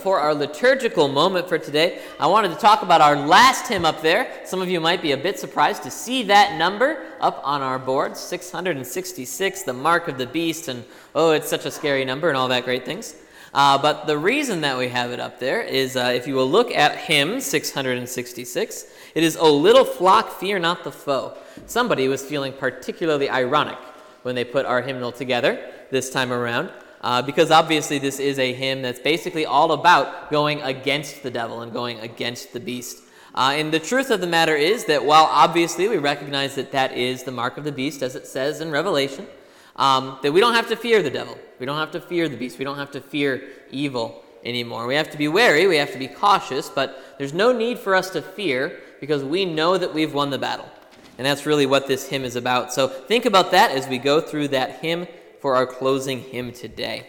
For our liturgical moment for today, I wanted to talk about our last hymn up there. Some of you might be a bit surprised to see that number up on our board 666, the mark of the beast, and oh, it's such a scary number and all that great things. Uh, but the reason that we have it up there is uh, if you will look at hymn 666, it is, O little flock, fear not the foe. Somebody was feeling particularly ironic when they put our hymnal together this time around uh, because obviously this is a hymn that's basically all about going against the devil and going against the beast. Uh, and the truth of the matter is that while obviously we recognize that that is the mark of the beast, as it says in Revelation, um, that we don't have to fear the devil. We don't have to fear the beast. We don't have to fear evil anymore. We have to be wary, we have to be cautious, but there's no need for us to fear because we know that we've won the battle. And that's really what this hymn is about. So think about that as we go through that hymn for our closing hymn today.